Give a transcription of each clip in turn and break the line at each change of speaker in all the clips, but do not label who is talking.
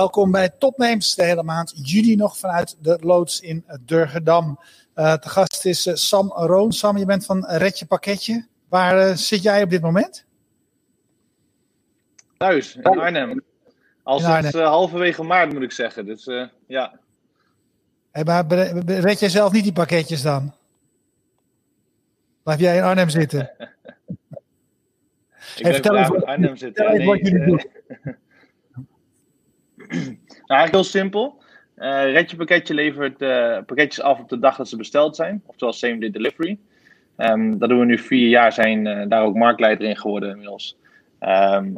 Welkom bij Topnames, de hele maand juni nog vanuit de loods in Durgedam. Uh, te gast is uh, Sam Roon. Sam, je bent van Redje Pakketje. Waar uh, zit jij op dit moment?
Thuis, in Arnhem. Al sinds halverwege maart moet ik zeggen. Dus ja.
Hey, maar red jij zelf niet die pakketjes dan? Blijf jij in Arnhem zitten?
ik hey, in Arnhem zitten. Ja, nee, wat jullie doen. nou, eigenlijk heel simpel. Uh, Redje pakketje levert uh, pakketjes af op de dag dat ze besteld zijn, oftewel same day delivery. Um, dat doen we nu vier jaar, zijn uh, daar ook marktleider in geworden inmiddels. Um,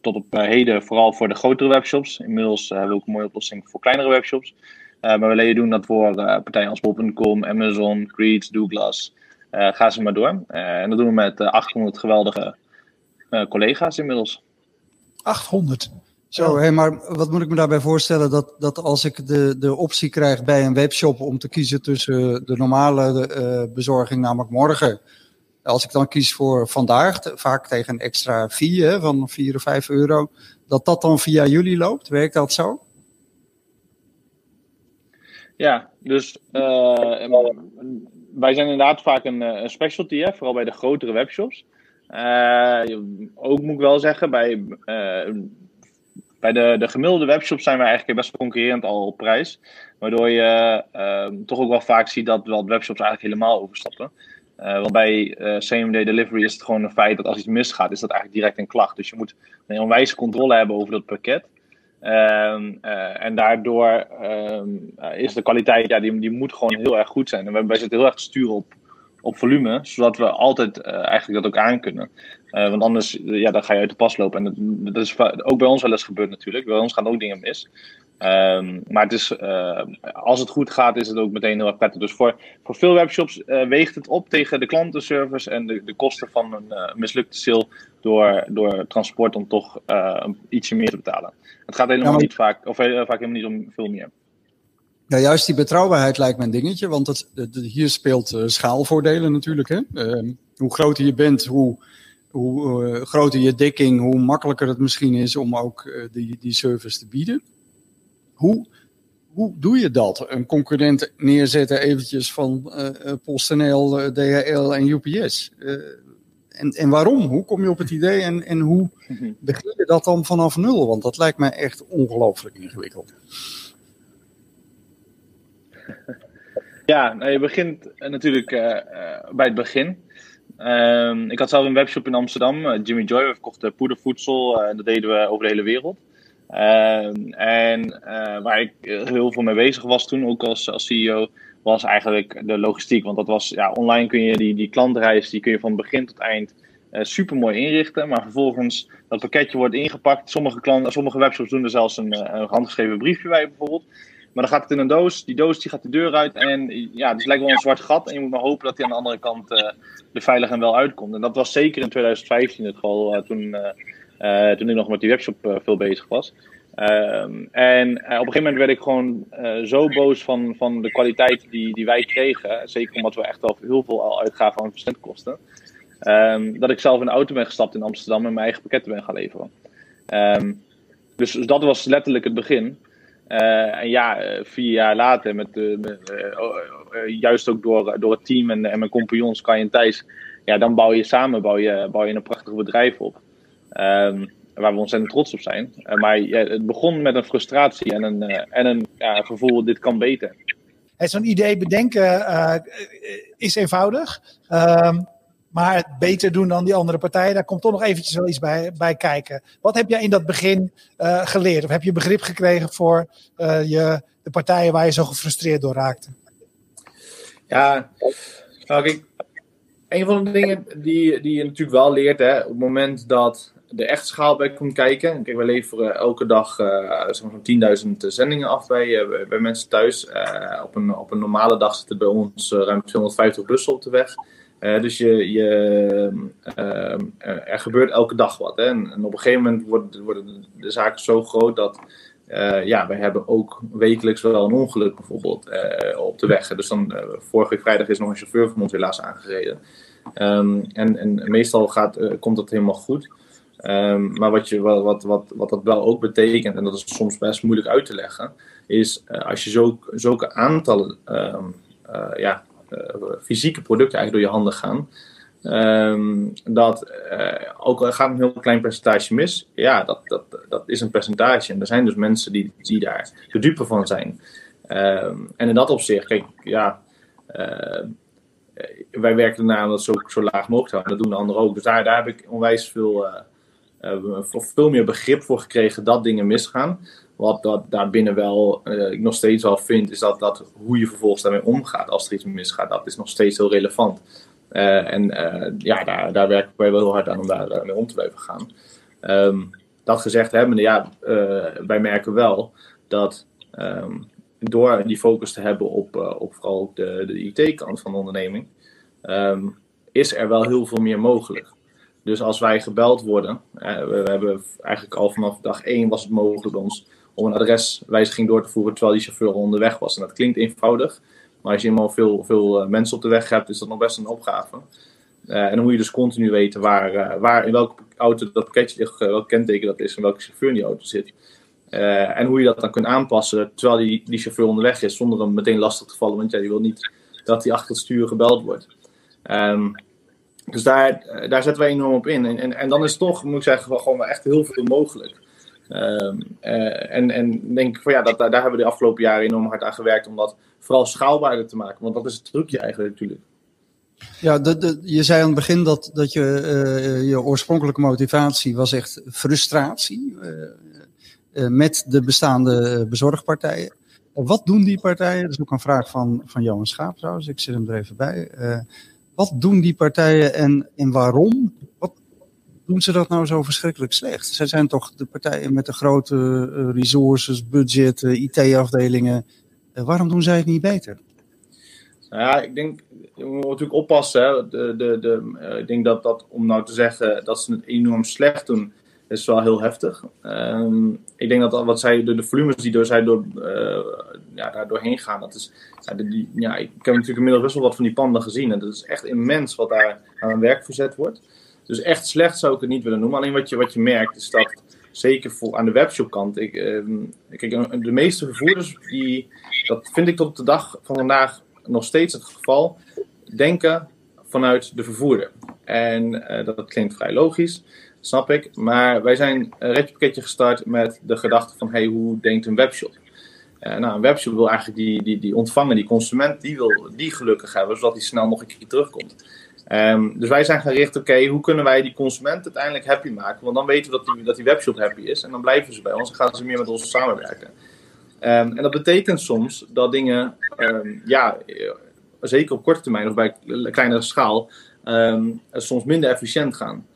tot op heden vooral voor de grotere webshops. Inmiddels hebben we ook een mooie oplossing voor kleinere webshops. maar we doen dat voor partijen als Amazon, Creeds, Douglas. ga ze maar door. en dat doen we met 800 geweldige collega's inmiddels.
800?
Zo, hé, maar wat moet ik me daarbij voorstellen? Dat, dat als ik de, de optie krijg bij een webshop om te kiezen tussen de normale uh, bezorging, namelijk morgen. Als ik dan kies voor vandaag, vaak tegen een extra fee hè, van 4 of 5 euro, dat dat dan via jullie loopt? Werkt dat zo?
Ja, dus uh, wij zijn inderdaad vaak een, eh, een specialty, hè, vooral bij de grotere webshops. Uh, ook moet ik wel zeggen, bij bij de, de gemiddelde webshops zijn we eigenlijk best concurrerend al op prijs. Waardoor je uh, toch ook wel vaak ziet dat wel webshops eigenlijk helemaal overstappen. Uh, want bij uh, same day delivery is het gewoon een feit dat als iets misgaat, is dat eigenlijk direct een klacht. Dus je moet een onwijze controle hebben over dat pakket. Ehm, eh, en daardoor ehm, is de kwaliteit, ja, die, die moet gewoon heel erg goed zijn. En wij zitten heel erg sturen op op volume, zodat we altijd uh, eigenlijk dat ook aan kunnen. Uh, want anders ja, dan ga je uit de pas lopen. En dat, dat, is ook bij ons wel eens gebeurd natuurlijk. Bij ons gaan ook dingen mis. Um, maar het is, uh, als het goed gaat, is het ook meteen heel erg prettig. Dus voor, voor veel webshops weegt het op tegen de klantenservice en de, de kosten van een mislukte sale door, door transport om toch ietsje meer te betalen. Het gaat helemaal niet vaak, of vaak helemaal niet om veel meer.
Ja, juist die betrouwbaarheid lijkt me een dingetje, want het, hier speelt uh, schaalvoordelen natuurlijk. Hè? Uh, hoe groter je bent, hoe, hoe uh, groter je dekking, hoe makkelijker het misschien is om ook uh, die, die service te bieden. Hoe, hoe doe je dat? Een concurrent neerzetten eventjes van PostNL, DHL en UPS. en, en waarom? Hoe kom je op het idee en, en hoe begin je dat dan vanaf nul? Want dat lijkt mij echt ongelooflijk ingewikkeld.
Ja, nou, je begint natuurlijk uh, bij het begin. Uh, ik had zelf een webshop in Amsterdam, Jimmy Joy. We verkochten poedervoedsel en dat deden we over de hele wereld. Ehm, en waar ik heel veel mee bezig was toen, ook als, als CEO, was eigenlijk de logistiek. Want dat was, ja, online kun je die, die klantreis, die kun je van begin tot eind super mooi inrichten. Maar vervolgens, dat pakketje wordt ingepakt. Sommige, klanten, sommige webshops doen er zelfs een, een handgeschreven briefje bij bijvoorbeeld. Maar dan gaat het in een doos. Die doos die gaat de deur uit. En ja, het lijkt wel een zwart gat. En je moet maar hopen dat hij aan de andere kant uh, er veilig en wel uitkomt. En dat was zeker in 2015 het geval. Uh, toen, uh, toen ik nog met die webshop veel bezig was. Ehm, en op een gegeven moment werd ik gewoon zo boos van, van de kwaliteit die, die wij kregen. Zeker omdat we echt wel heel veel al uitgaven aan verzendkosten. Um, dat ik zelf in de auto ben gestapt in Amsterdam en mijn eigen pakketten ben gaan leveren. Um, dus dat was letterlijk het begin. Uh, en ja, eh, vier jaar later, met, uh, juist ook door, door het team en, en mijn compagnons Kai en Thijs, ja, dan bouw je samen bouw je, bouw je een prachtig bedrijf op. Um, waar we ontzettend trots op zijn. maar het begon met een frustratie en een, en een ja, gevoel, dit kan beter.
Zo'n idee bedenken is eenvoudig. Maar het beter doen dan die andere partijen, daar komt toch nog eventjes wel iets bij, bij kijken. Wat heb jij in dat begin uh, geleerd? Of heb je begrip gekregen voor uh, je, de partijen waar je zo gefrustreerd door raakte?
Ja, nou een van de dingen die, die je natuurlijk wel leert, hè, op het moment dat de echt schaal bij komt kijken. Kijk, we leveren elke dag uh, zo'n 10.000 zendingen af bij, bij mensen thuis. op, een, op een normale dag zitten bij ons ruim 250 bussen op de weg. Uh, dus je, je, uh, er gebeurt elke dag wat. Hè? En, op een gegeven moment worden, worden de zaken zo groot dat uh, ja, we hebben ook wekelijks wel een ongeluk bijvoorbeeld op de weg. Dus dan, vorige week vrijdag is nog een chauffeur van ons helaas aangereden. Um, en, en meestal gaat, komt dat helemaal goed.
Ehm, maar wat, je, wat, wat, wat, wat dat wel ook betekent, en dat is soms best moeilijk uit te leggen, is als je zo, zulke aantallen ja, fysieke producten eigenlijk door je handen gaan, um, dat ook al gaat een heel klein percentage mis, ja, dat, dat, dat is een percentage. En er zijn dus mensen die, die daar de dupe van zijn. en in dat opzicht, kijk, ja, wij werken ernaar om dat zo, zo laag mogelijk te houden. Dat doen de anderen ook. Dus daar, daar heb ik onwijs veel veel meer begrip voor gekregen dat dingen misgaan. Wat dat daarbinnen wel uh, ik nog steeds wel vind, is dat, dat hoe je vervolgens daarmee omgaat als er iets misgaat, dat is nog steeds heel relevant. Uh, en ja, daar, daar werken wij wel heel hard aan om daar mee om te blijven gaan. Um, dat gezegd hebbende, ja, wij merken wel dat um, door die focus te hebben op, op vooral de, de IT-kant van de onderneming, um, is er wel heel veel meer mogelijk. Dus als wij gebeld worden, eh, we, hebben eigenlijk al vanaf dag 1 was het mogelijk bij ons om een adreswijziging door te voeren terwijl die chauffeur onderweg was. En dat klinkt eenvoudig, maar als je helemaal veel, veel eh, mensen op de weg hebt, is dat nog best een opgave. Uh, en dan moet je dus continu weten waar, uh, waar in welke auto dat pakketje ligt, welk kenteken dat is en welke chauffeur in die auto zit. en hoe je dat dan kunt aanpassen terwijl die, die chauffeur onderweg is, zonder hem meteen lastig te vallen, want ja, je wil niet dat hij achter het stuur gebeld wordt. Um, dus daar, eh, daar zetten wij enorm op in. En, en, en dan is toch, moet ik zeggen, gewoon echt heel veel mogelijk. Um, uh, en, en denk ik van ja, dat, daar, daar hebben we de afgelopen jaren enorm hard aan gewerkt om dat vooral schaalbaarder te maken. Want dat is het trucje eigenlijk natuurlijk.
Ja, je zei aan het begin dat, dat je, uh, je oorspronkelijke motivatie was echt frustratie uh, met de bestaande bezorgpartijen. Wat doen die partijen? Dat is ook een vraag van, van Johan Schaap trouwens, ik zit hem er even bij. Wat doen die partijen en, en waarom? Wat doen ze dat nou zo verschrikkelijk slecht? Zij zijn toch de partijen met de grote uh, resources, budget, uh, IT-afdelingen. Uh, waarom doen zij het niet beter?
Nou ja, ik denk, we moeten natuurlijk oppassen. Hè. De, de, de, ik denk dat, dat om nou te zeggen dat ze het enorm slecht doen, is wel heel heftig. Um, ik denk dat wat zij, de, de volumes die door zij door, ja, daar doorheen gaan, dat is, ja, die, ja, ik heb natuurlijk inmiddels best wel wat van die panden gezien. En dat is echt immens wat daar aan werk verzet wordt. Dus echt slecht zou ik het niet willen noemen. Alleen wat je, wat je merkt is dat, zeker voor, aan de webshopkant, ik, uh, kijk, de meeste vervoerders, die, dat vind ik tot op de dag van vandaag nog steeds het geval, denken vanuit de vervoerder. En uh, dat, klinkt vrij logisch. Snap ik. Maar wij zijn een Pakketje gestart met de gedachte van, hey, hoe denkt een webshop? Uh, nou, een webshop wil eigenlijk die, die, die ontvanger, die consument, die wil die gelukkig hebben, zodat hij snel nog een keer terugkomt. Um, dus wij zijn gericht, oké, hoe kunnen wij die consument uiteindelijk happy maken? Want dan weten we dat die, dat die webshop happy is en dan blijven ze bij ons en gaan ze meer met ons samenwerken. Um, en dat betekent soms dat dingen, um, ja, zeker op korte termijn of bij kleinere schaal, soms minder efficiënt gaan.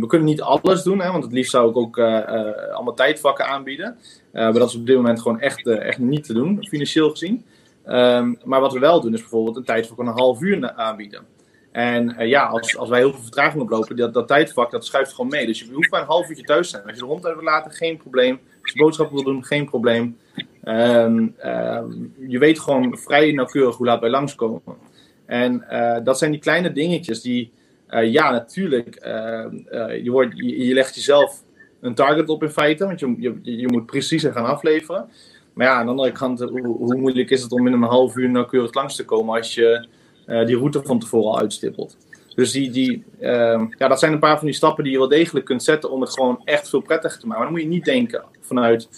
We kunnen niet alles doen, hè, want het liefst zou ik ook uh, uh, allemaal tijdvakken aanbieden. Maar dat is op dit moment gewoon echt, echt niet te doen, financieel gezien. Maar wat we wel doen is bijvoorbeeld een tijdvak van een half uur aanbieden. En ja, als, als wij heel veel vertraging oplopen, dat, dat tijdvak dat schuift gewoon mee. Dus je hoeft maar een half uurtje thuis te zijn. Als je de hond wil laten, geen probleem. Als je boodschappen wil doen, geen probleem. Um, je weet gewoon vrij nauwkeurig hoe laat wij langskomen. En dat zijn die kleine dingetjes die uh, ja, natuurlijk. Uh, je, wordt, je, legt jezelf een target op in feite, want je, je, je moet preciezer gaan afleveren. Maar ja, aan de andere kant, hoe, moeilijk is het om in een half uur nauwkeurig langs te komen als je die route van tevoren al uitstippelt. Dus die, die, ehm, ja, dat zijn een paar van die stappen die je wel degelijk kunt zetten om het gewoon echt veel prettiger te maken. Maar dan moet je niet denken vanuit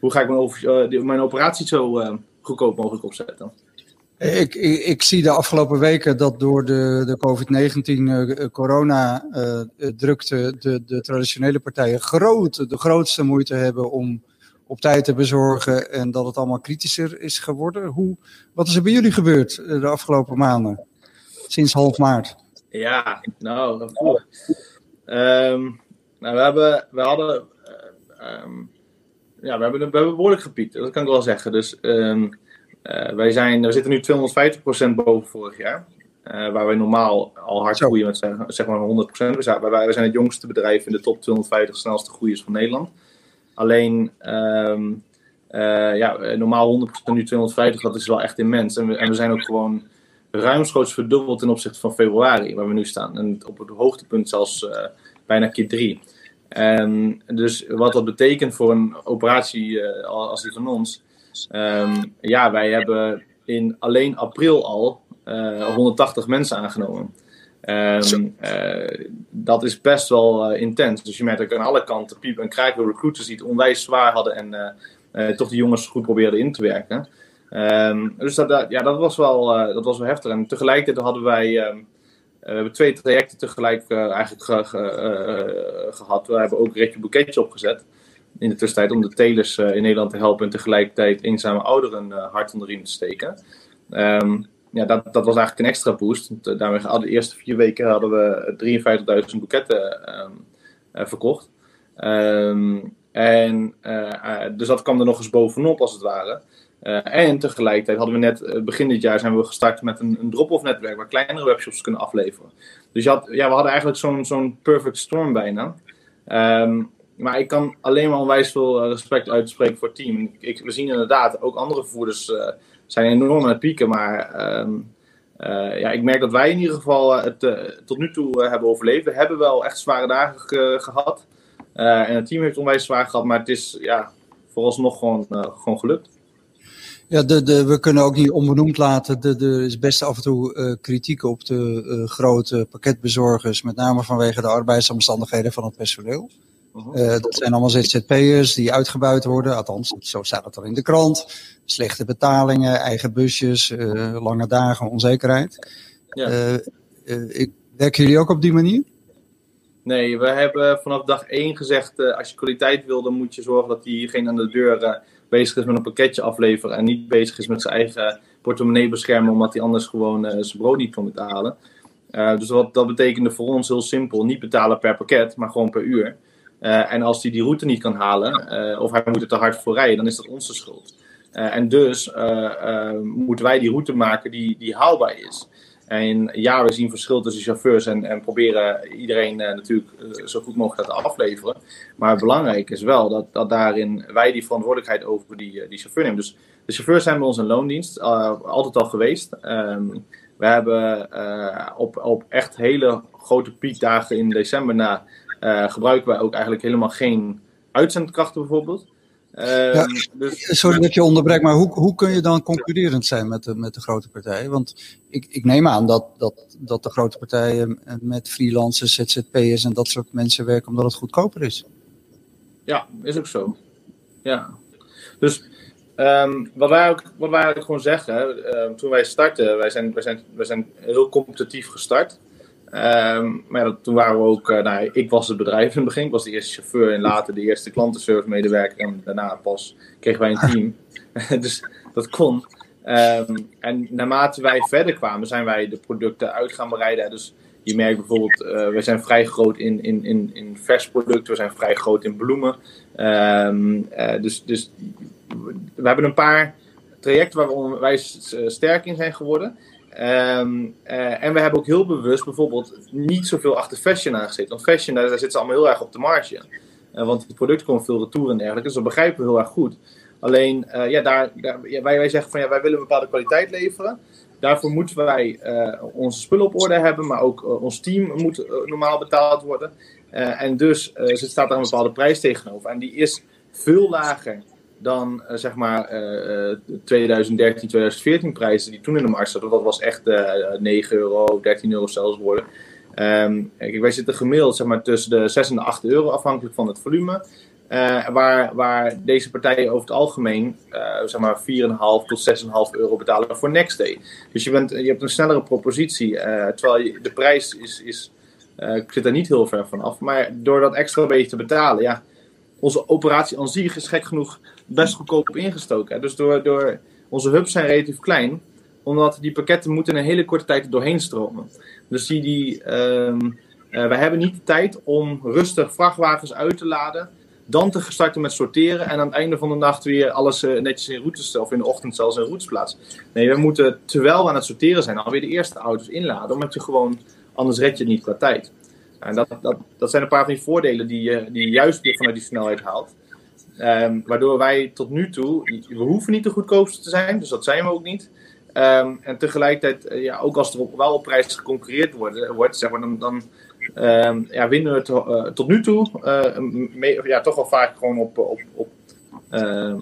hoe ga ik mijn, over, mijn operatie zo goedkoop mogelijk opzetten.
Ik, ik, zie de afgelopen weken dat door de, de COVID-19 uh, corona-drukte uh, de, de traditionele partijen groot, de grootste moeite hebben om op tijd te bezorgen en dat het allemaal kritischer is geworden. Hoe, wat is er bij jullie gebeurd de afgelopen maanden, sinds half maart?
Ja, nou, um, nou we, hebben, we hadden, um, ja, we hebben, we hebben behoorlijk gepiekt, dat kan ik wel zeggen. Dus um, uh, wij zijn, we zitten nu 250% boven vorig jaar. Uh, waar wij normaal al hard groeien met zeg maar 100%. We zijn, wij, zijn het jongste bedrijf in de top 250 snelste groeiers van Nederland. Alleen, um, uh, ja, normaal 100% nu 250, dat is wel echt immens. En we, zijn ook gewoon ruimschoots verdubbeld ten opzichte van februari, waar we nu staan. En op het hoogtepunt zelfs bijna keer drie. En dus wat dat betekent voor een operatie als die van ons. Ehm, ja, wij hebben in alleen april al 180 mensen aangenomen. Um, dat is best wel intens. Dus je merkt dat aan alle kanten piep en krijg recruiters die het onwijs zwaar hadden en uh, toch de jongens goed probeerden in te werken. Um, dus dat, ja, dat, was wel, dat was wel heftig. En tegelijkertijd hadden wij um, we hebben twee trajecten tegelijk eigenlijk ge, ge, gehad. We hebben ook Retje Boeketje opgezet in de tussentijd om de telers in Nederland te helpen en tegelijkertijd eenzame ouderen hard onder de riem te steken. Ja, dat, dat was eigenlijk een extra boost. Daarmee de eerste vier weken hadden we 53.000 boeketten verkocht. Um, en, uh, dus dat kwam er nog eens bovenop, als het ware. En tegelijkertijd hadden we net, begin dit jaar zijn we gestart met een, een drop-off netwerk waar kleinere webshops kunnen afleveren. Dus had, ja, we hadden eigenlijk zo'n zo'n perfect storm bijna. Um, maar ik kan alleen maar onwijs veel respect uitspreken voor het team. Ik, we zien inderdaad, ook andere vervoerders zijn enorm aan het pieken. Maar um, ja, ik merk dat wij in ieder geval het tot nu toe hebben overleefd. We hebben wel echt zware dagen gehad. En het team heeft onwijs zwaar gehad, maar het is ja, vooralsnog gewoon, gewoon gelukt.
Ja, de, de, we kunnen ook niet onbenoemd laten. Er is best af en toe kritiek op de grote pakketbezorgers, met name vanwege de arbeidsomstandigheden van het personeel. -huh. dat zijn allemaal ZZP'ers die uitgebuit worden, althans, zo staat het al in de krant. Slechte betalingen, eigen busjes, lange dagen, onzekerheid. Ja. ik, werken jullie ook op die manier?
Nee, we hebben vanaf dag 1 gezegd, als je kwaliteit wil, dan moet je zorgen dat diegene aan de deur bezig is met een pakketje afleveren en niet bezig is met zijn eigen portemonnee beschermen, omdat hij anders gewoon zijn brood niet kan betalen. dus wat, dat betekende voor ons heel simpel, niet betalen per pakket, maar gewoon per uur. En als hij die route niet kan halen, of hij moet er te hard voor rijden, dan is dat onze schuld. en dus moeten wij die route maken die, die haalbaar is. En ja, we zien verschil tussen chauffeurs en, en proberen iedereen natuurlijk zo goed mogelijk te afleveren. Maar belangrijk is wel dat, dat daarin wij die verantwoordelijkheid over die, die chauffeur nemen. Dus de chauffeurs zijn bij ons een loondienst, altijd al geweest. Um, we hebben op, op echt hele grote piekdagen in december na gebruiken wij ook eigenlijk helemaal geen uitzendkrachten bijvoorbeeld.
Ja, ehm, dus, sorry dat je onderbreekt, maar hoe, hoe kun je dan concurrerend zijn met de, met de grote partijen? Want ik, ik neem aan dat, dat, dat de grote partijen met freelancers, ZZP'ers en dat soort mensen werken omdat het goedkoper is.
Ja, is ook zo. Ja. Dus um, wat, wij ook, wat wij eigenlijk gewoon zeggen, uh, toen wij starten, wij zijn, wij, zijn, wij zijn heel competitief gestart. Um, maar toen waren we ook, uh, nou, ik was het bedrijf in het begin, ik was de eerste chauffeur en later de eerste klantenservice medewerker en daarna pas kregen wij een team. dus dat kon. Um, en naarmate wij verder kwamen, zijn wij de producten uit gaan bereiden. Dus je merkt bijvoorbeeld, uh, we zijn vrij groot in, in, in, in vers producten, we zijn vrij groot in bloemen. Um, uh, dus, dus we hebben een paar trajecten waar wij sterk in zijn geworden. Um, uh, en we hebben ook heel bewust bijvoorbeeld niet zoveel achter fashion aangezeten. Want fashion, daar, zitten ze allemaal heel erg op de marge. Uh, want het product komt veel retour en dergelijke. Dus dat begrijpen we heel erg goed. Alleen, uh, ja, daar, daar wij, wij zeggen van ja, wij willen een bepaalde kwaliteit leveren. Daarvoor moeten wij onze spullen op orde hebben, maar ook ons team moet normaal betaald worden. en dus staat daar een bepaalde prijs tegenover. En die is veel lager dan uh, zeg maar uh, 2013, 2014 prijzen die toen in de markt zaten. Dat was echt uh, 9 euro, 13 euro zelfs worden. Um, kijk, wij zitten gemiddeld zeg maar, tussen de 6 en de 8 euro afhankelijk van het volume. Uh, waar, waar deze partijen over het algemeen zeg maar 4,5 tot 6,5 euro betalen voor next day. Dus je, bent, je hebt een snellere propositie. Terwijl je, de prijs is, is zit er niet heel ver van af. Maar door dat extra beetje te betalen, ja, onze operatie aan zich is gek genoeg best goedkoop ingestoken. Dus door, door, onze hubs zijn relatief klein, omdat die pakketten moeten een hele korte tijd doorheen stromen. Dus die, die, um, uh, wij hebben niet de tijd om rustig vrachtwagens uit te laden, dan te starten met sorteren en aan het einde van de nacht weer alles uh, netjes in routes, of in de ochtend zelfs in routes plaatsen. Nee, we moeten terwijl we aan het sorteren zijn alweer de eerste auto's inladen, omdat je gewoon, anders red je het niet qua tijd. En dat, dat, dat zijn een paar van die voordelen die je, die je juist weer vanuit die snelheid haalt. Um, waardoor wij tot nu toe, we hoeven niet de goedkoopste te zijn, dus dat zijn we ook niet. Ehm, en tegelijkertijd, ja, ook als er wel op prijs geconcurreerd wordt, wordt zeg maar, dan, dan ehm, ja, winnen we to, tot nu toe mee, ja, toch wel vaak gewoon op, op, op,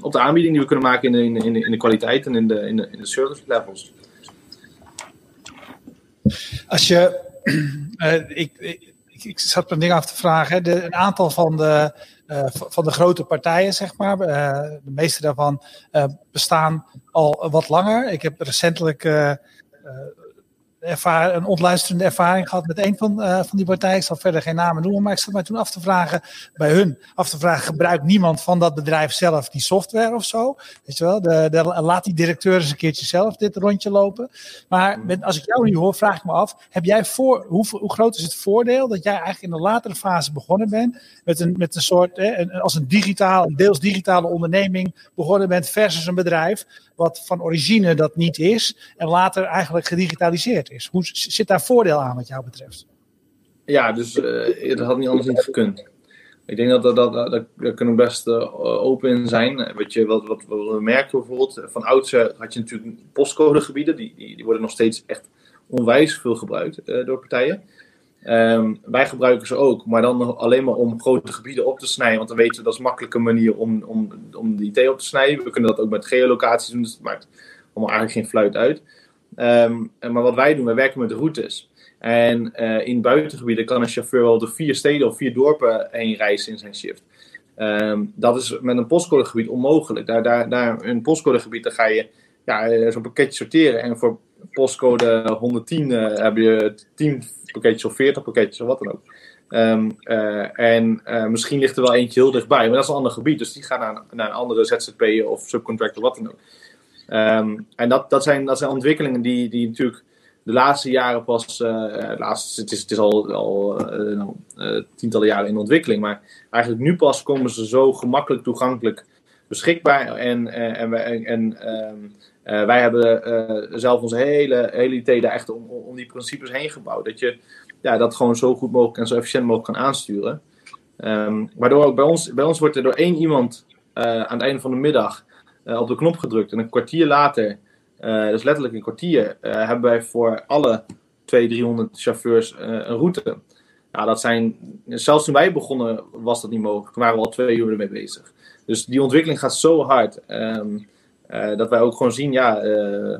op de aanbieding die we kunnen maken in de, in de, in de kwaliteit en in de, in de, in de service levels.
Als je, ik, ik, ik, zat een ding af te vragen, de, een aantal van de van de grote partijen, zeg maar. Uh, de meeste daarvan uh, bestaan al wat langer. Ik heb recentelijk ervaar, een ontluisterende ervaring gehad met een van, uh, van die partijen. Ik zal verder geen namen noemen, maar ik zat mij toen af te vragen bij hun. Af te vragen, gebruikt niemand van dat bedrijf zelf die software of zo? Weet je wel, de, laat die directeur eens een keertje zelf dit rondje lopen. Maar met, als ik jou nu hoor, vraag ik me af, heb jij voor, hoe, hoe groot is het voordeel dat jij eigenlijk in de latere fase begonnen bent met een, met een soort, een, als een digitaal, een deels digitale onderneming begonnen bent versus een bedrijf wat van origine dat niet is en later eigenlijk gedigitaliseerd is. Hoe zit daar voordeel aan wat jou betreft?
Ja, dus uh, dat had niet anders niet gekund. Ik denk dat, dat, dat, dat, daar kunnen we best uh, open in zijn. Weet je, wat, wat, we merken bijvoorbeeld, van oudsher had je natuurlijk postcodegebieden, die, die, die worden nog steeds echt onwijs veel gebruikt door partijen. Um, wij gebruiken ze ook, maar dan alleen maar om grote gebieden op te snijden. Want dan weten we dat is een makkelijke manier om, om, om die IT op te snijden. We kunnen dat ook met geolocaties doen, dus het maakt allemaal eigenlijk geen fluit uit. Um, maar wat wij doen, wij werken met routes. En uh, in buitengebieden kan een chauffeur wel de vier steden of vier dorpen heen reizen in zijn shift. Um, dat is met een postcodegebied onmogelijk. Daar, daar, daar, in een postcodegebied ga je ja, zo'n pakketje sorteren. En voor postcode 110 uh, heb je 10 pakketjes of 40 pakketjes of wat dan ook. Uh, en misschien ligt er wel eentje heel dichtbij, maar dat is een ander gebied. Dus die gaan naar, naar een andere ZZP of subcontractor, wat dan ook. Um, en dat, dat, zijn, dat zijn ontwikkelingen die, die natuurlijk de laatste jaren pas, uh, het, is, het is al, al nou, tientallen jaren in ontwikkeling, maar eigenlijk nu pas komen ze zo gemakkelijk toegankelijk beschikbaar. En, en, en, en uh, wij hebben zelf onze hele, hele idee daar echt om, om die principes heen gebouwd. Dat je ja, dat gewoon zo goed mogelijk en zo efficiënt mogelijk kan aansturen. Um, waardoor ook bij ons, bij ons wordt er door één iemand aan het einde van de middag op de knop gedrukt. En een kwartier later, dus letterlijk een kwartier, hebben wij voor alle 200, 300 chauffeurs een route. Nou, dat zijn, zelfs toen wij begonnen was dat niet mogelijk. Toen waren we al twee uur ermee bezig. Dus die ontwikkeling gaat zo hard. Uh, dat wij ook gewoon zien, ja, uh,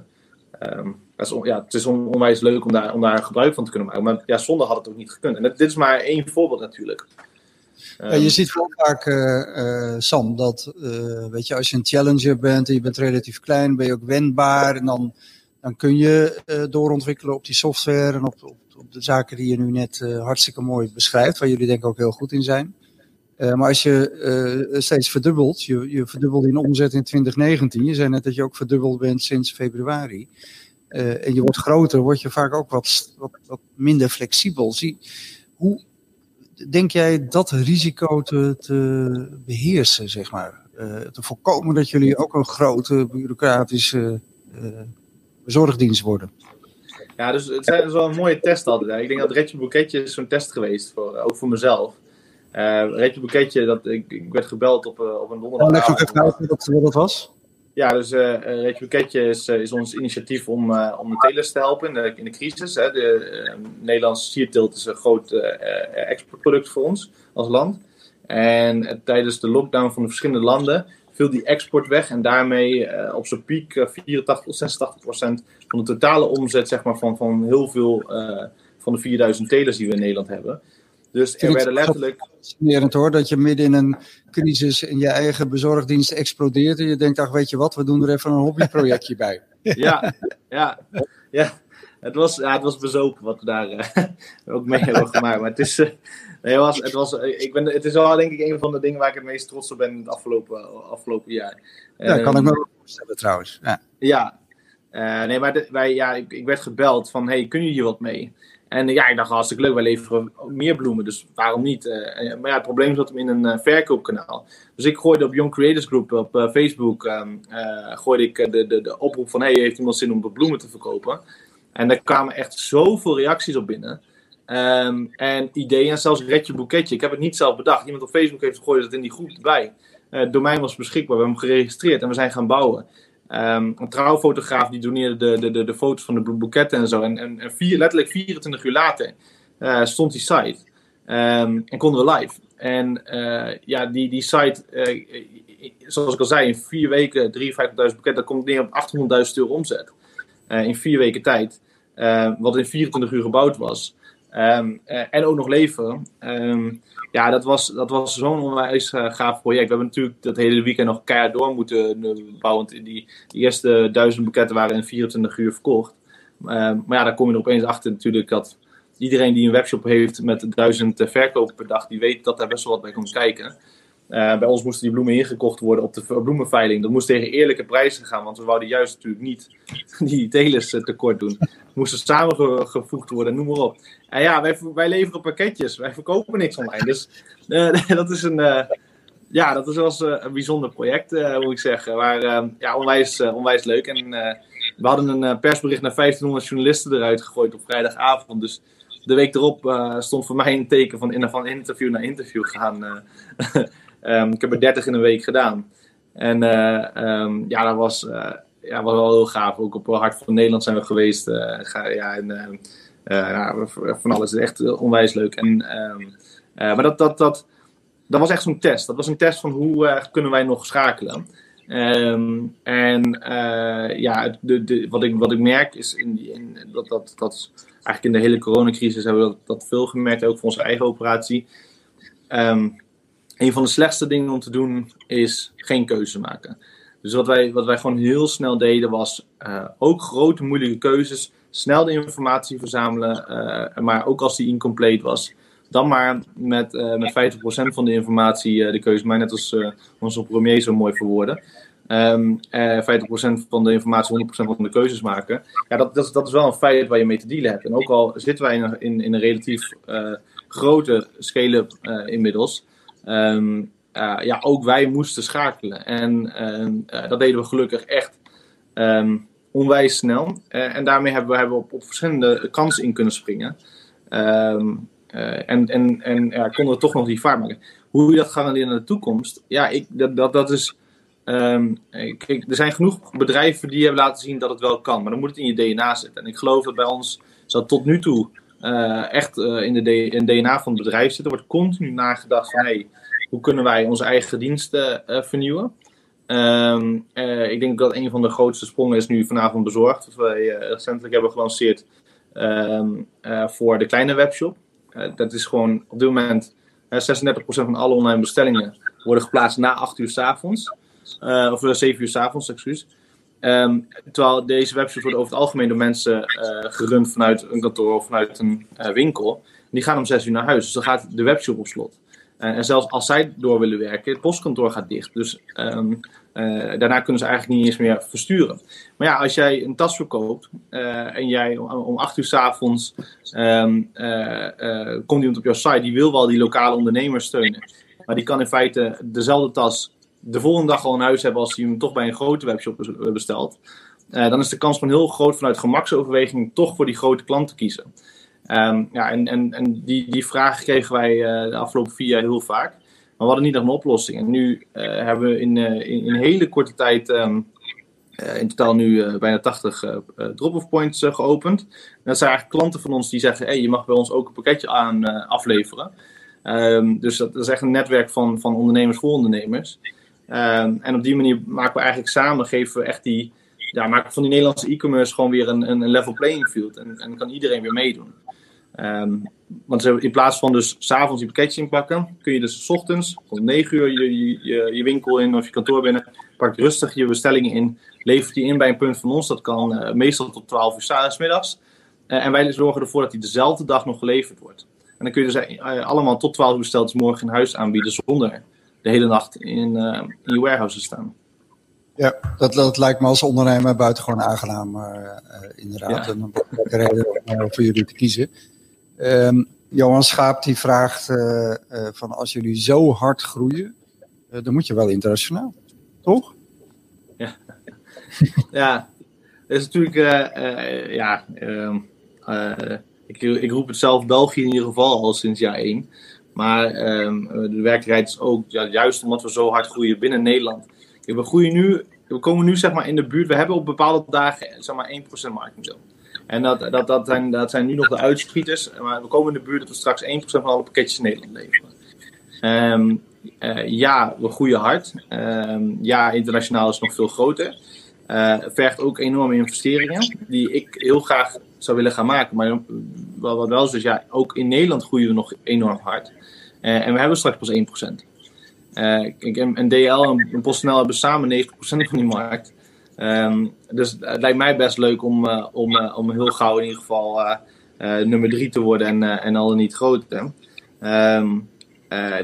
on, ja het is on, onwijs leuk om daar, om daar gebruik van te kunnen maken. Maar ja, zonder had het ook niet gekund. En dit is maar één voorbeeld natuurlijk.
Ja, je ziet wel vaak, uh, Sam, dat weet je, als je een challenger bent en je bent relatief klein, ben je ook wendbaar. En dan, dan kun je doorontwikkelen op die software en op, op, op, de zaken die je nu net hartstikke mooi beschrijft, waar jullie denk ik ook heel goed in zijn. Uh, maar als je uh, steeds verdubbelt, je, je verdubbelt in omzet in 2019. Je zei net dat je ook verdubbeld bent sinds februari. Uh, en je wordt groter, word je vaak ook wat, wat, wat minder flexibel. Zie, hoe denk jij dat risico te, te beheersen, zeg maar? te voorkomen dat jullie ook een grote bureaucratische zorgdienst worden?
Ja, dus het is wel een mooie test altijd. Ik denk dat Retje Boeketje is zo'n test geweest, voor, ook voor mezelf. Uh, Retje Boeketje, dat, ik, ik werd gebeld op, op een donderdag.
Leg ook even uit wat dat was.
Ja, dus uh, Retje Boeketje is, is ons initiatief om, om de telers te helpen in de, in de crisis. Hè. De uh, Nederlandse sierteelt is een groot exportproduct voor ons als land. En tijdens de lockdown van de verschillende landen viel die export weg. En daarmee op zijn piek 84 tot 86 procent van de totale omzet zeg maar, van, van heel veel van de 4000 telers die we in Nederland hebben. Dus er werden letterlijk.
Fascinerend hoor, dat je midden in een crisis in je eigen bezorgdienst explodeert. En je denkt, ach, weet je wat, we doen er even een hobbyprojectje bij.
Ja, ja, ja. Het was, ja, het was bezopen wat we daar uh, ook mee hebben gemaakt. Maar het is, uh, nee, het was, het, was, uh, ik ben, het is wel denk ik een van de dingen waar ik het meest trots op ben in het afgelopen, afgelopen jaar.
Ja, dat kan ik me wel voorstellen trouwens. Ja,
ja. nee, maar de, wij, ja, ik, ik werd gebeld van, hey, kun je hier wat mee? En ja, ik dacht hartstikke leuk, wij leveren meer bloemen, dus waarom niet? Uh, maar ja, het probleem zat hem in een uh, verkoopkanaal. Dus ik gooide op Young Creators Group op Facebook, um, gooide ik de, de, de oproep van, hey, heeft iemand zin om bloemen te verkopen? En daar kwamen echt zoveel reacties op binnen. Um, en ideeën, en zelfs Redje Boeketje. Ik heb het niet zelf bedacht. Iemand op Facebook heeft gegooid dat in die groep erbij. het domein was beschikbaar, we hebben hem geregistreerd en we zijn gaan bouwen. Um, een trouwfotograaf die doneerde de, de, de, de foto's van de boeketten en zo. En, en, en vier, letterlijk 24 uur later uh, stond die site. Um, en konden we live. En uh, ja, die, die site, uh, zoals ik al zei, in vier weken 53.000 boeketten, dat komt neer op 800.000 euro omzet. in vier weken tijd. wat in 24 uur gebouwd was. Um, en ook nog leveren. Ja, dat was, dat was zo'n onwijs gaaf project. We hebben natuurlijk dat hele weekend nog keihard door moeten bouwen. Want die, eerste duizend boeketten waren in 24 uur verkocht. maar ja, daar kom je er opeens achter natuurlijk dat iedereen die een webshop heeft met duizend verkopen per dag, die weet dat daar best wel wat bij komt kijken. Uh, bij ons moesten die bloemen ingekocht worden op de bloemenveiling. Dat moest tegen eerlijke prijzen gaan, want we wouden juist natuurlijk niet die telers uh, tekort doen. Moesten samengevoegd worden, noem maar op. En ja, wij, wij leveren pakketjes, wij verkopen niks online. Dus uh, dat is een, ja, dat is wel een bijzonder project, moet ik zeggen. Maar ja, onwijs, onwijs leuk. En we hadden een persbericht naar 1500 journalisten eruit gegooid op vrijdagavond. Dus de week erop uh, stond voor mij een teken van, van interview naar interview gaan. um, ik heb er 30 in een week gedaan. En um, ja, dat was, uh, ja, was wel heel gaaf. Ook op Hart van Nederland zijn we geweest. Ga, ja, en, ja, van alles echt onwijs leuk. En, maar dat, dat, dat, dat was echt zo'n test. Dat was een test van hoe kunnen wij nog schakelen. En ja, de, wat, ik, wat ik merk is in, in, dat, dat, dat eigenlijk in de hele coronacrisis hebben we dat, dat veel gemerkt, ook voor onze eigen operatie. Um, een van de slechtste dingen om te doen is geen keuze maken. Dus wat wij, wat wij gewoon heel snel deden was uh, ook grote moeilijke keuzes, snel de informatie verzamelen, uh, maar ook als die incomplete was, dan maar met, uh, met 50% van de informatie de keuze maken, net als onze premier zo mooi verwoorden. Um, uh, 50% van de informatie, 100% van de keuzes maken. Ja, dat, dat, dat, is wel een feit waar je mee te dealen hebt. En ook al zitten wij in, in, in een relatief grote scale-up uh, inmiddels. Um, ja, ook wij moesten schakelen. En dat deden we gelukkig echt um, onwijs snel. en daarmee hebben we, hebben op, op verschillende kansen in kunnen springen. en en, en ja, konden we toch nog die vaart maken. Hoe je dat garanderen in de toekomst, ja, ik, dat, dat, dat is kijk, er zijn genoeg bedrijven die hebben laten zien dat het wel kan, maar dan moet het in je DNA zitten. En ik geloof dat bij ons dat tot nu toe echt in de in DNA van het bedrijf zit. Er wordt continu nagedacht van hey, hoe kunnen wij onze eigen diensten uh, vernieuwen. Um, ik denk dat een van de grootste sprongen is nu vanavond bezorgd. Dat wij recentelijk hebben gelanceerd um, voor de kleine webshop. dat is gewoon op dit moment 36% van alle online bestellingen worden geplaatst na 8 uur s avonds. Of 7 eh, uur s avonds, excuus. Um, terwijl deze websites worden over het algemeen door mensen gerund vanuit een kantoor of vanuit een winkel. Die gaan om 6 uur naar huis. Dus dan gaat de webshop op slot. En zelfs als zij door willen werken, het postkantoor gaat dicht. Dus um, daarna kunnen ze eigenlijk niet eens meer versturen. Maar ja, als jij een tas verkoopt en jij om, om 8 uur s avonds um, komt iemand op jouw site, die wil wel die lokale ondernemers steunen. Maar die kan in feite dezelfde tas de volgende dag al in huis hebben als hij hem toch bij een grote webshop bestelt. Dan is de kans van heel groot vanuit gemaksoverweging toch voor die grote klant te kiezen. Um, ja, en en, en die, die vraag kregen wij uh, de afgelopen vier jaar heel vaak. Maar we hadden niet nog een oplossing. En nu uh, hebben we in, in, in, hele korte tijd um, in totaal nu bijna 80 drop-off points geopend. En dat zijn eigenlijk klanten van ons die zeggen: hey, je mag bij ons ook een pakketje aan afleveren. Um, dus dat, is echt een netwerk van, van ondernemers voor ondernemers. Ehm, en op die manier maken we eigenlijk samen, geven we echt die, ja, maken van die Nederlandse e-commerce gewoon weer een, een level playing field. En, en kan iedereen weer meedoen. Um, want in plaats van dus s'avonds die pakketjes inpakken, kun je dus s ochtends om 9 uur je, je, je, winkel in of je kantoor binnen, pak rustig je bestellingen in, levert die in bij een punt van ons. Dat kan uh, meestal tot 12 uur s middags. Uh, en wij zorgen ervoor dat die dezelfde dag nog geleverd wordt. En dan kun je dus uh, allemaal tot 12 uur bestelds morgen in huis aanbieden zonder de hele nacht in, in je warehouse staan.
Ja, dat, dat lijkt me als ondernemer buitengewoon aangenaam, inderdaad. Ja. En een reden om voor jullie te kiezen. Um, Johan Schaap die vraagt uh, van als jullie zo hard groeien, dan moet je wel internationaal, toch?
Ja, ja dat is natuurlijk, ja, ehm, ik, ik roep het zelf België in ieder geval al sinds jaar 1. Maar um, de werkelijkheid is ook, juist omdat we zo hard groeien binnen Nederland. we groeien nu we komen nu zeg maar in de buurt. We hebben op bepaalde dagen zeg maar 1% marktaandeel. En dat, dat, dat, zijn, dat zijn nu nog de uitschieters. Maar we komen in de buurt dat we straks 1% van alle pakketjes in Nederland leveren. Ehm, eh, ja, we groeien hard. Ehm, ja, internationaal is nog veel groter. Uh, vergt ook enorme investeringen die ik heel graag zou willen gaan maken. Maar wat wel is, dus ja, ook in Nederland groeien we nog enorm hard. Uh, en we hebben straks pas 1%. Uh, en, DL en PostNL hebben samen 90% van die markt. Um, dus het lijkt mij best leuk om, om, om heel gauw in ieder geval nummer 3 te worden en, en al niet groter. Um,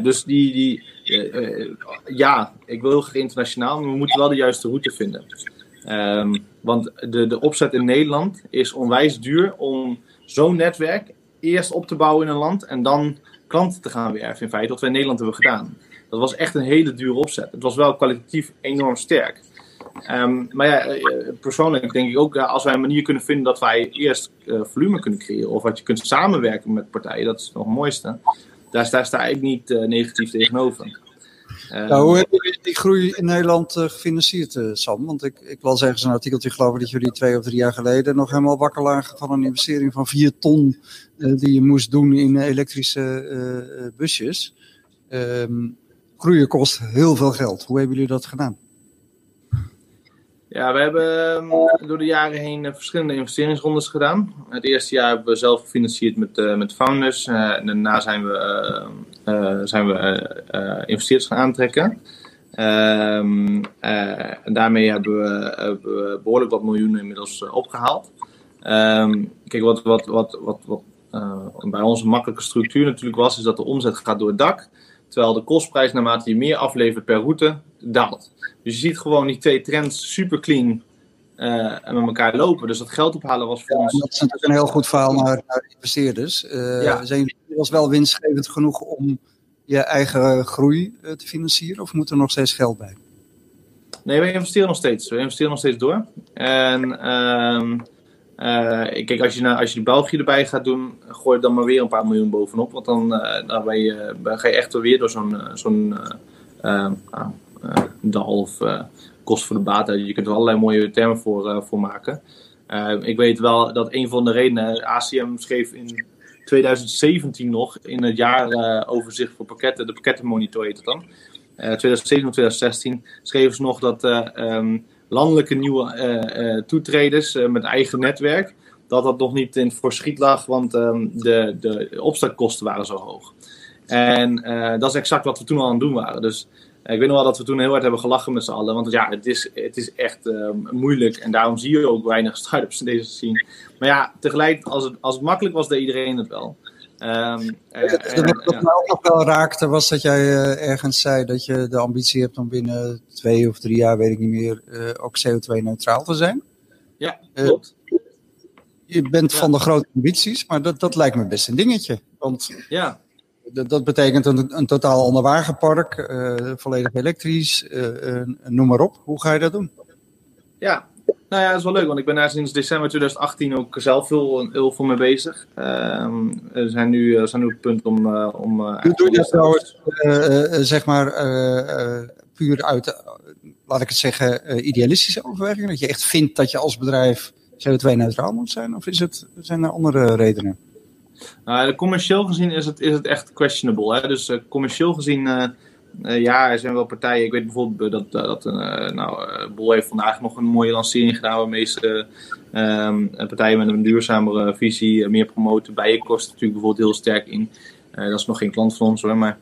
dus die, die, ja, ik wil heel graag internationaal, maar we moeten wel de juiste route vinden. Um, want de, de opzet in Nederland is onwijs duur om zo'n netwerk eerst op te bouwen in een land en dan klanten te gaan werven. In feite, wat wij in Nederland hebben gedaan. Dat was echt een hele dure opzet. Het was wel kwalitatief enorm sterk. Um, maar ja, eh, persoonlijk denk ik ook, als wij een manier kunnen vinden dat wij eerst uh, volume kunnen creëren, of dat je kunt samenwerken met partijen, dat is nog het mooiste. Daar, daar sta ik niet uh, negatief tegenover.
Uh, nou, hoe hebben jullie die groei in Nederland gefinancierd, Sam? Want ik, ik las ergens een artikeltje, geloof ik, dat jullie twee of drie jaar geleden nog helemaal wakker lagen van een investering van 4 ton die je moest doen in elektrische busjes. Um, groeien kost heel veel geld. Hoe hebben jullie dat gedaan?
Ja, we hebben um, door de jaren heen verschillende investeringsrondes gedaan. Het eerste jaar hebben we zelf gefinancierd met, met founders. en daarna zijn we uh, zijn we investeerders gaan aantrekken. En daarmee hebben we, hebben we, behoorlijk wat miljoenen inmiddels opgehaald. Um, kijk, wat, wat, wat, wat, wat bij onze makkelijke structuur natuurlijk was, is dat de omzet gaat door het dak. Terwijl de kostprijs, naarmate je meer aflevert per route, daalt. Dus je ziet gewoon die twee trends super clean uh, met elkaar lopen. Dus dat geld ophalen was voor
ja,
ons.
Dat is natuurlijk een heel goed verhaal naar, naar investeerders. Uh, ja. Zijn was wel winstgevend genoeg om je eigen groei uh, te financieren? Of moet er nog steeds geld bij?
Nee, we investeren nog steeds. We investeren nog steeds door. En uh, kijk, als je, nou, als je België erbij gaat doen, gooi dan maar weer een paar miljoen bovenop. Want dan, dan ben je, ga je echt weer door zo'n zo'n dal of kost voor de baat. Je kunt er allerlei mooie termen voor, voor maken. ik weet wel dat een van de redenen, ACM schreef in 2017 nog, in het jaaroverzicht voor pakketten, de pakkettenmonitor heet het dan. Uh, 2017 of 2016 schreven ze nog dat um, landelijke nieuwe toetreders met eigen netwerk, dat dat nog niet in het verschiet lag, want um, de, de opstartkosten waren zo hoog. En dat is exact wat we toen al aan het doen waren. Dus ik weet nog wel dat we toen heel hard hebben gelachen met z'n allen. Want ja, het is, het is echt uh, moeilijk. En daarom zie je ook weinig start-ups in deze scene. Maar ja, tegelijk, als het, als het makkelijk was, deed iedereen het wel. Um,
uh, wat wat mij ook nog wel raakte, was dat jij uh, ergens zei dat je de ambitie hebt om binnen twee of drie jaar, weet ik niet meer, ook CO2-neutraal te zijn.
Ja, klopt.
je bent ja. van de grote ambities, maar dat, dat lijkt me best een dingetje. Want
ja
dat, dat betekent een, een totaal onderwagenpark, uh, volledig elektrisch, uh, noem maar op. Hoe ga je dat doen?
Ja, nou ja, dat is wel leuk, want ik ben daar sinds december 2018 ook zelf heel, heel veel mee bezig. We zijn nu, we zijn nu op het punt om... om
Hoe doe je dat trouwens, zeg maar, puur uit, laat ik het zeggen, idealistische overwegingen? Dat je echt vindt dat je als bedrijf CO2-neutraal moet zijn? Of is het, zijn er andere redenen?
Nou, commercieel gezien is het, is het echt questionable. Hè? Dus uh, commercieel gezien, uh, uh, ja, er zijn wel partijen. Ik weet bijvoorbeeld dat, dat nou, Bol heeft vandaag nog een mooie lancering gedaan. Waarmee ze um, partijen met een duurzamere visie meer promoten. Bijenkost natuurlijk bijvoorbeeld heel sterk in. dat is nog geen klant van ons hoor. Maar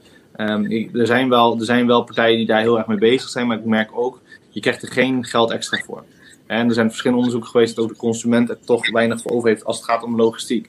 ik, er, zijn wel, er zijn wel partijen die daar heel erg mee bezig zijn. Maar ik merk ook, je krijgt er geen geld extra voor. En er zijn verschillende onderzoeken geweest dat ook de consument er toch weinig voor over heeft als het gaat om logistiek.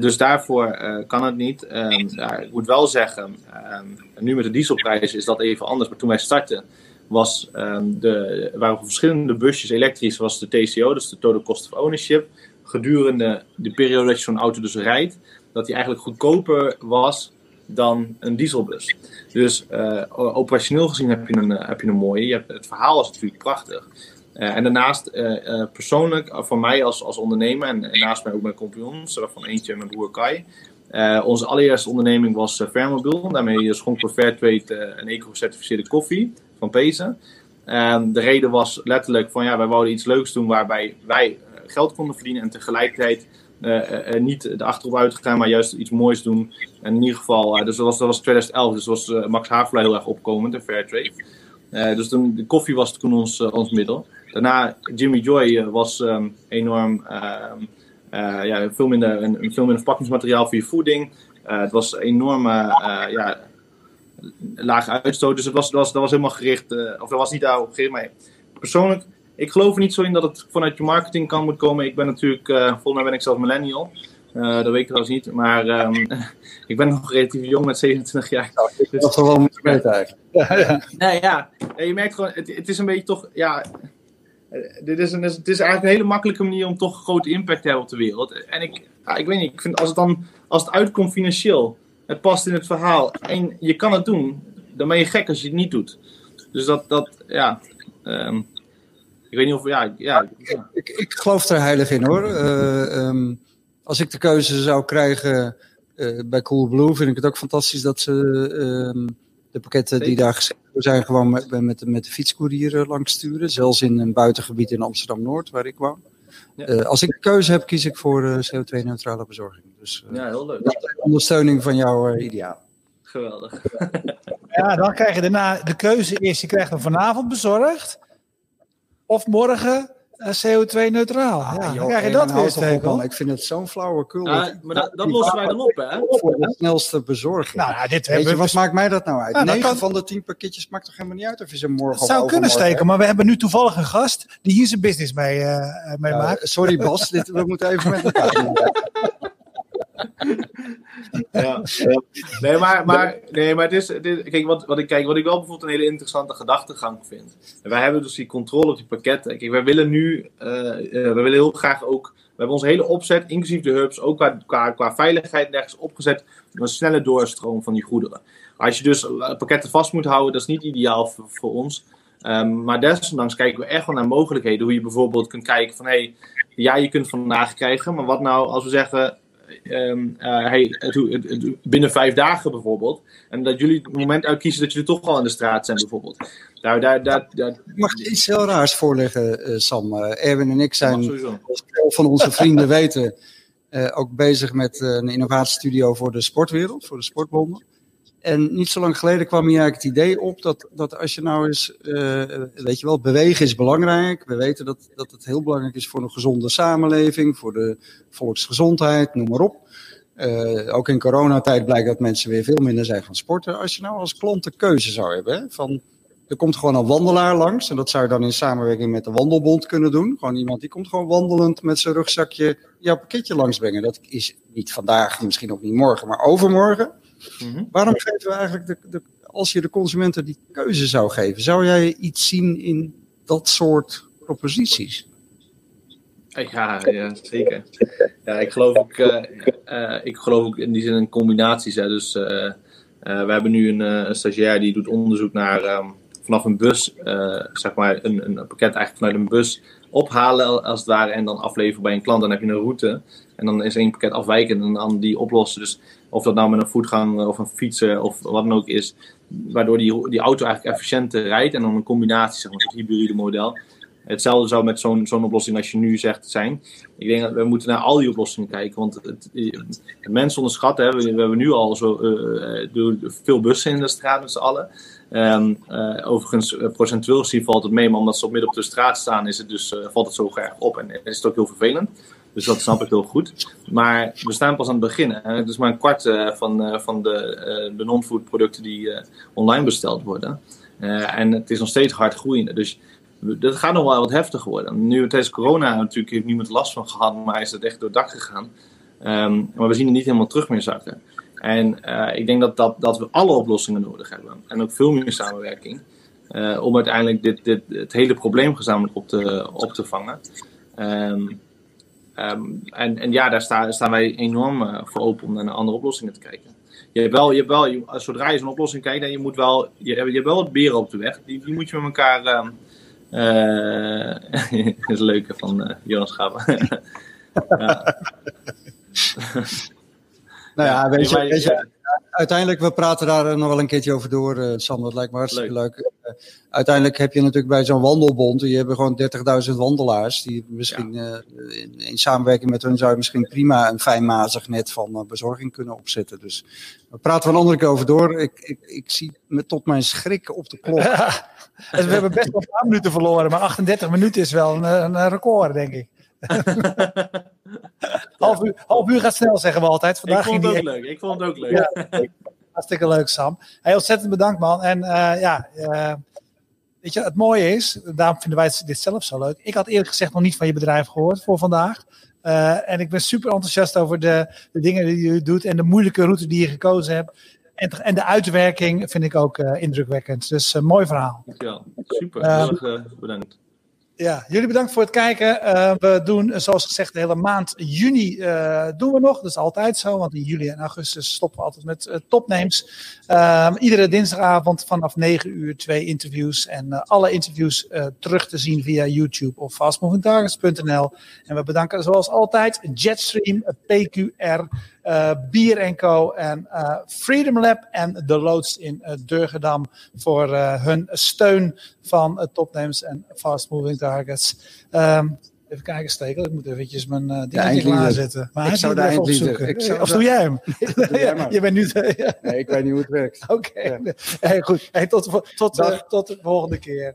Dus daarvoor uh, kan het niet. Um, ja, ik moet wel zeggen, um, nu met de dieselprijs is dat even anders. Maar toen wij startten, was, um, de, waren verschillende busjes elektrisch, was de TCO, dus de Total Cost of Ownership. Gedurende de periode dat je zo'n auto dus rijdt, dat die eigenlijk goedkoper was dan een dieselbus. Dus uh, operationeel gezien heb je, een, heb je een mooie. Je hebt, het verhaal is natuurlijk prachtig. Uh, en daarnaast, uh, uh, persoonlijk, voor mij als, als ondernemer en, naast mij ook mijn compagnons, waarvan eentje mijn broer Kai. onze allereerste onderneming was Fairmobil. Daarmee schonken we Fairtrade een eco-certificeerde koffie van Pezen. de reden was letterlijk van ja, wij wouden iets leuks doen waarbij wij geld konden verdienen en tegelijkertijd uh, niet de achterop uitgegaan, maar juist iets moois doen. En in ieder geval, dus dat was, dat was 2011, dus was Max Havelaar heel erg opkomend in Fairtrade. dus toen, de koffie was toen ons, ons middel. Daarna, Jimmy Joy was um, enorm, ehm, ja, veel, minder, een, veel minder verpakkingsmateriaal voor je voeding. het was enorm ja, laag uitstoot, dus het was, dat, was, dat was helemaal gericht, of dat was niet daarop gericht, maar persoonlijk ik geloof er niet zo in dat het vanuit je marketing kan moet komen. Ik ben natuurlijk, uh, volgens mij ben ik zelf millennial. Uh, dat weet ik trouwens niet. Maar um, ik ben nog relatief jong met 27 jaar.
Dus, dat is wel moeten weten eigenlijk.
Ja, ja. Nee, ja. Je merkt gewoon, het, het is een beetje toch, ja... Eh, dit is een, het is eigenlijk een hele makkelijke manier om toch een grote impact te hebben op de wereld. En ik, ja, ik weet niet, ik vind als het dan, als het uitkomt financieel, het past in het verhaal en je kan het doen, dan ben je gek als je het niet doet. Dus dat, dat ja, um, ik weet niet of, ja... ja,
Ik, ik, geloof er heilig in hoor. Uh, um, als ik de keuze zou krijgen uh, bij Coolblue, vind ik het ook fantastisch dat ze uh, de pakketten die daar geschreven zijn, gewoon met, met, met de fietscourier eh, langs sturen. Zelfs in een buitengebied in Amsterdam-Noord, waar ik woon. Ja. als ik de keuze heb, kies ik voor CO2-neutrale bezorging. Dus,
ja, heel leuk.
Ondersteuning van jouw ideaal.
Geweldig.
ja, dan krijg je daarna de keuze is, je krijgt hem vanavond bezorgd of morgen CO2-neutraal. Ja, ja krijg je dat weer, Stekel?
Ik vind het zo'n flauwekul.
Ja, maar dat, dat lossen wij dan op, hè?
Voor de snelste bezorging.
Nou, ja, dit
Weet je, wat maakt mij dat nou uit? Ja, 9 kan... van de 10 pakketjes maakt toch helemaal niet uit of je ze morgen
Het zou kunnen steken, maar we hebben nu toevallig een gast die hier zijn business mee, uh, mee maakt.
Sorry Bas, dit, we moeten even met elkaar doen.
ja. Nee, maar, maar, nee, maar het is, kijk, wat, wat, ik, kijk, wat ik wel bijvoorbeeld een hele interessante gedachtegang vind. Wij hebben dus die controle op die pakketten. Kijk, wij willen nu, uh, we willen heel graag ook, we hebben onze hele opzet, inclusief de hubs, ook qua, qua, veiligheid nergens opgezet, een snelle doorstroom van die goederen. Als je dus pakketten vast moet houden, dat is niet ideaal voor, ons. Um, maar desondanks kijken we echt wel naar mogelijkheden. Hoe je bijvoorbeeld kunt kijken van, hé, hey, ja, je kunt vandaag krijgen, maar wat nou als we zeggen, um, uh, hey, binnen vijf dagen bijvoorbeeld. En dat jullie het moment uitkiezen dat jullie toch al in de straat zijn bijvoorbeeld.
Nou, daar, daar, mag iets heel raars voorleggen, uh, Sam. Uh, Erwin en ik zijn, zoals veel van onze vrienden weten, ook bezig met een innovatiestudio voor de sportwereld, voor de sportbonden. En niet zo lang geleden kwam hier eigenlijk het idee op dat, dat als je nou eens, uh, weet je wel, bewegen is belangrijk. We weten dat, dat het heel belangrijk is voor een gezonde samenleving, voor de volksgezondheid, noem maar op. Uh, ook in coronatijd blijkt dat mensen weer veel minder zijn van sporten. Als je nou als klant de keuze zou hebben, van er komt gewoon een wandelaar langs. En dat zou je dan in samenwerking met de Wandelbond kunnen doen. Gewoon iemand die komt gewoon wandelend met zijn rugzakje jouw pakketje langsbrengen. Dat is niet vandaag, misschien ook niet morgen, maar overmorgen. Mm Waarom geven we eigenlijk, de, de, als je de consumenten die keuze zou geven, zou jij iets zien in dat soort proposities?
Ja, ja zeker. Ja, ik geloof ook, uh, uh, ik geloof ook in die zin in combinaties. Hè. Dus uh, we hebben nu een, een, stagiair die doet onderzoek naar um, vanaf een bus, zeg maar, een, een pakket eigenlijk vanuit een bus ophalen als het ware en dan afleveren bij een klant. Dan heb je een route en dan is één pakket afwijken en dan die oplossen. Dus of dat nou met een voetganger of een fietsen of wat dan ook is. Waardoor die, die auto eigenlijk efficiënter rijdt. En dan een combinatie, zeg maar, het hybride model. Hetzelfde zou met zo'n zo'n oplossing als je nu zegt zijn. Ik denk dat we moeten naar al die oplossingen kijken. Want het, mensen onderschatten. Hè. We, we, hebben nu al zo, uh, veel bussen in de straat met z'n allen. Um, uh, overigens, procentueel gezien valt het mee. Maar omdat ze op midden op de straat staan, is het dus, valt het zo erg op. En is het ook heel vervelend. Dus dat snap ik heel goed. Maar we staan pas aan het begin. Het is maar een kwart uh, van, uh, van de, uh, de non-food producten die online besteld worden. en het is nog steeds hard groeiende. Dus dat gaat nog wel wat heftiger worden. Nu tijdens corona natuurlijk heeft niemand last van gehad, maar is het echt door het dak gegaan. Um, maar we zien het niet helemaal terug meer zakken. En ik denk dat, dat, dat we alle oplossingen nodig hebben. En ook veel meer samenwerking. om uiteindelijk dit, dit, het hele probleem gezamenlijk op te, op te vangen. Um, Um, en, en ja, daar staan, staan wij enorm uh, voor open om naar andere oplossingen te kijken. Je hebt wel, je hebt wel je, zodra je zo'n oplossing kijkt, dan je moet wel, je, je hebt wel wat beren op de weg. Die, die moet je met elkaar. Uh, uh, dat is leuk van uh, Jonas Schaap.
nou ja, weet je, weet je, uiteindelijk, we praten daar nog wel een keertje over door, Sander. Dat lijkt me hartstikke leuk. leuk. uiteindelijk heb je natuurlijk bij zo'n wandelbond, die hebben gewoon 30.000 wandelaars. Die misschien in, in, samenwerking met hun zou je misschien prima een fijnmazig net van bezorging kunnen opzetten. Dus we praten we een andere keer over door. Ik, ik, ik zie me tot mijn schrik op de klok.
we hebben best wel een paar minuten verloren, maar 38 minuten is wel een, een record, denk ik. half, uur, half uur gaat snel, zeggen we altijd.
Vandaag ik vond het ook leuk. Ik vond het ook leuk. Ja,
hartstikke leuk, Sam. Hey, ontzettend bedankt, man. En uh, ja, uh, weet je, het mooie is, daarom vinden wij dit zelf zo leuk. Ik had eerlijk gezegd nog niet van je bedrijf gehoord voor vandaag. Uh, en ik ben super enthousiast over de, de dingen die je doet en de moeilijke route die je gekozen hebt. En, en de uitwerking vind ik ook indrukwekkend. Dus mooi verhaal.
Ja, super. Heel erg bedankt.
Ja, jullie bedankt voor het kijken. Uh, we doen, zoals gezegd, de hele maand juni uh, doen we nog. Dat is altijd zo, want in juli en augustus stoppen we altijd met uh, topnames. Ehm, iedere dinsdagavond vanaf 9 uur twee interviews. En alle interviews terug te zien via YouTube of fastmovingtargets.nl. En we bedanken zoals altijd Jetstream, PQR, Bier Co. en Freedom Lab en de Loods in Durgedam voor hun steun van topnames en fastmoving targets. Um, even kijken, Stekel. Ik moet eventjes mijn uh, dingetje klaarzetten. Maar
ik zou daar opzoeken. Ik
zou of doe jij hem? je bent nu...
nee, ik weet niet hoe het werkt.
Oké. Okay. Ja. Hey, goed. Hey, tot, tot, uh, tot de volgende keer.